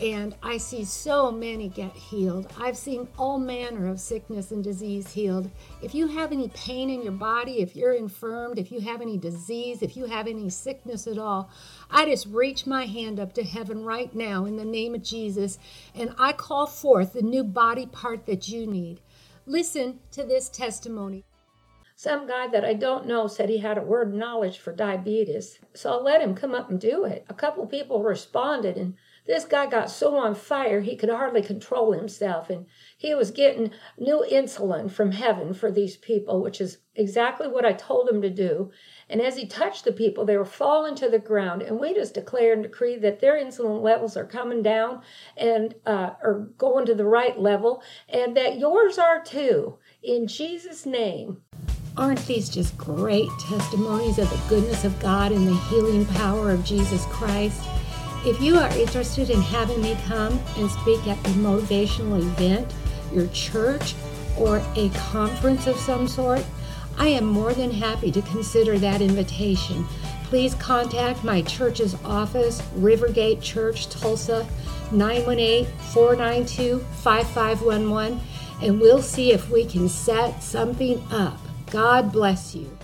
and I see so many get healed. I've seen all manner of sickness and disease healed. If you have any pain in your body, if you're infirmed, if you have any disease, if you have any sickness at all, I just reach my hand up to heaven right now in the name of Jesus and I call forth the new body part that you need. Listen to this testimony. Some guy that I don't know said he had a word of knowledge for diabetes. So I let him come up and do it. A couple people responded, and this guy got so on fire he could hardly control himself. And he was getting new insulin from heaven for these people, which is exactly what I told him to do. And as he touched the people, they were falling to the ground. And we just declare and decree that their insulin levels are coming down and uh, are going to the right level, and that yours are too. In Jesus' name. Aren't these just great testimonies of the goodness of God and the healing power of Jesus Christ? If you are interested in having me come and speak at a motivational event, your church, or a conference of some sort, I am more than happy to consider that invitation. Please contact my church's office, Rivergate Church, Tulsa, 918 492 5511, and we'll see if we can set something up. God bless you.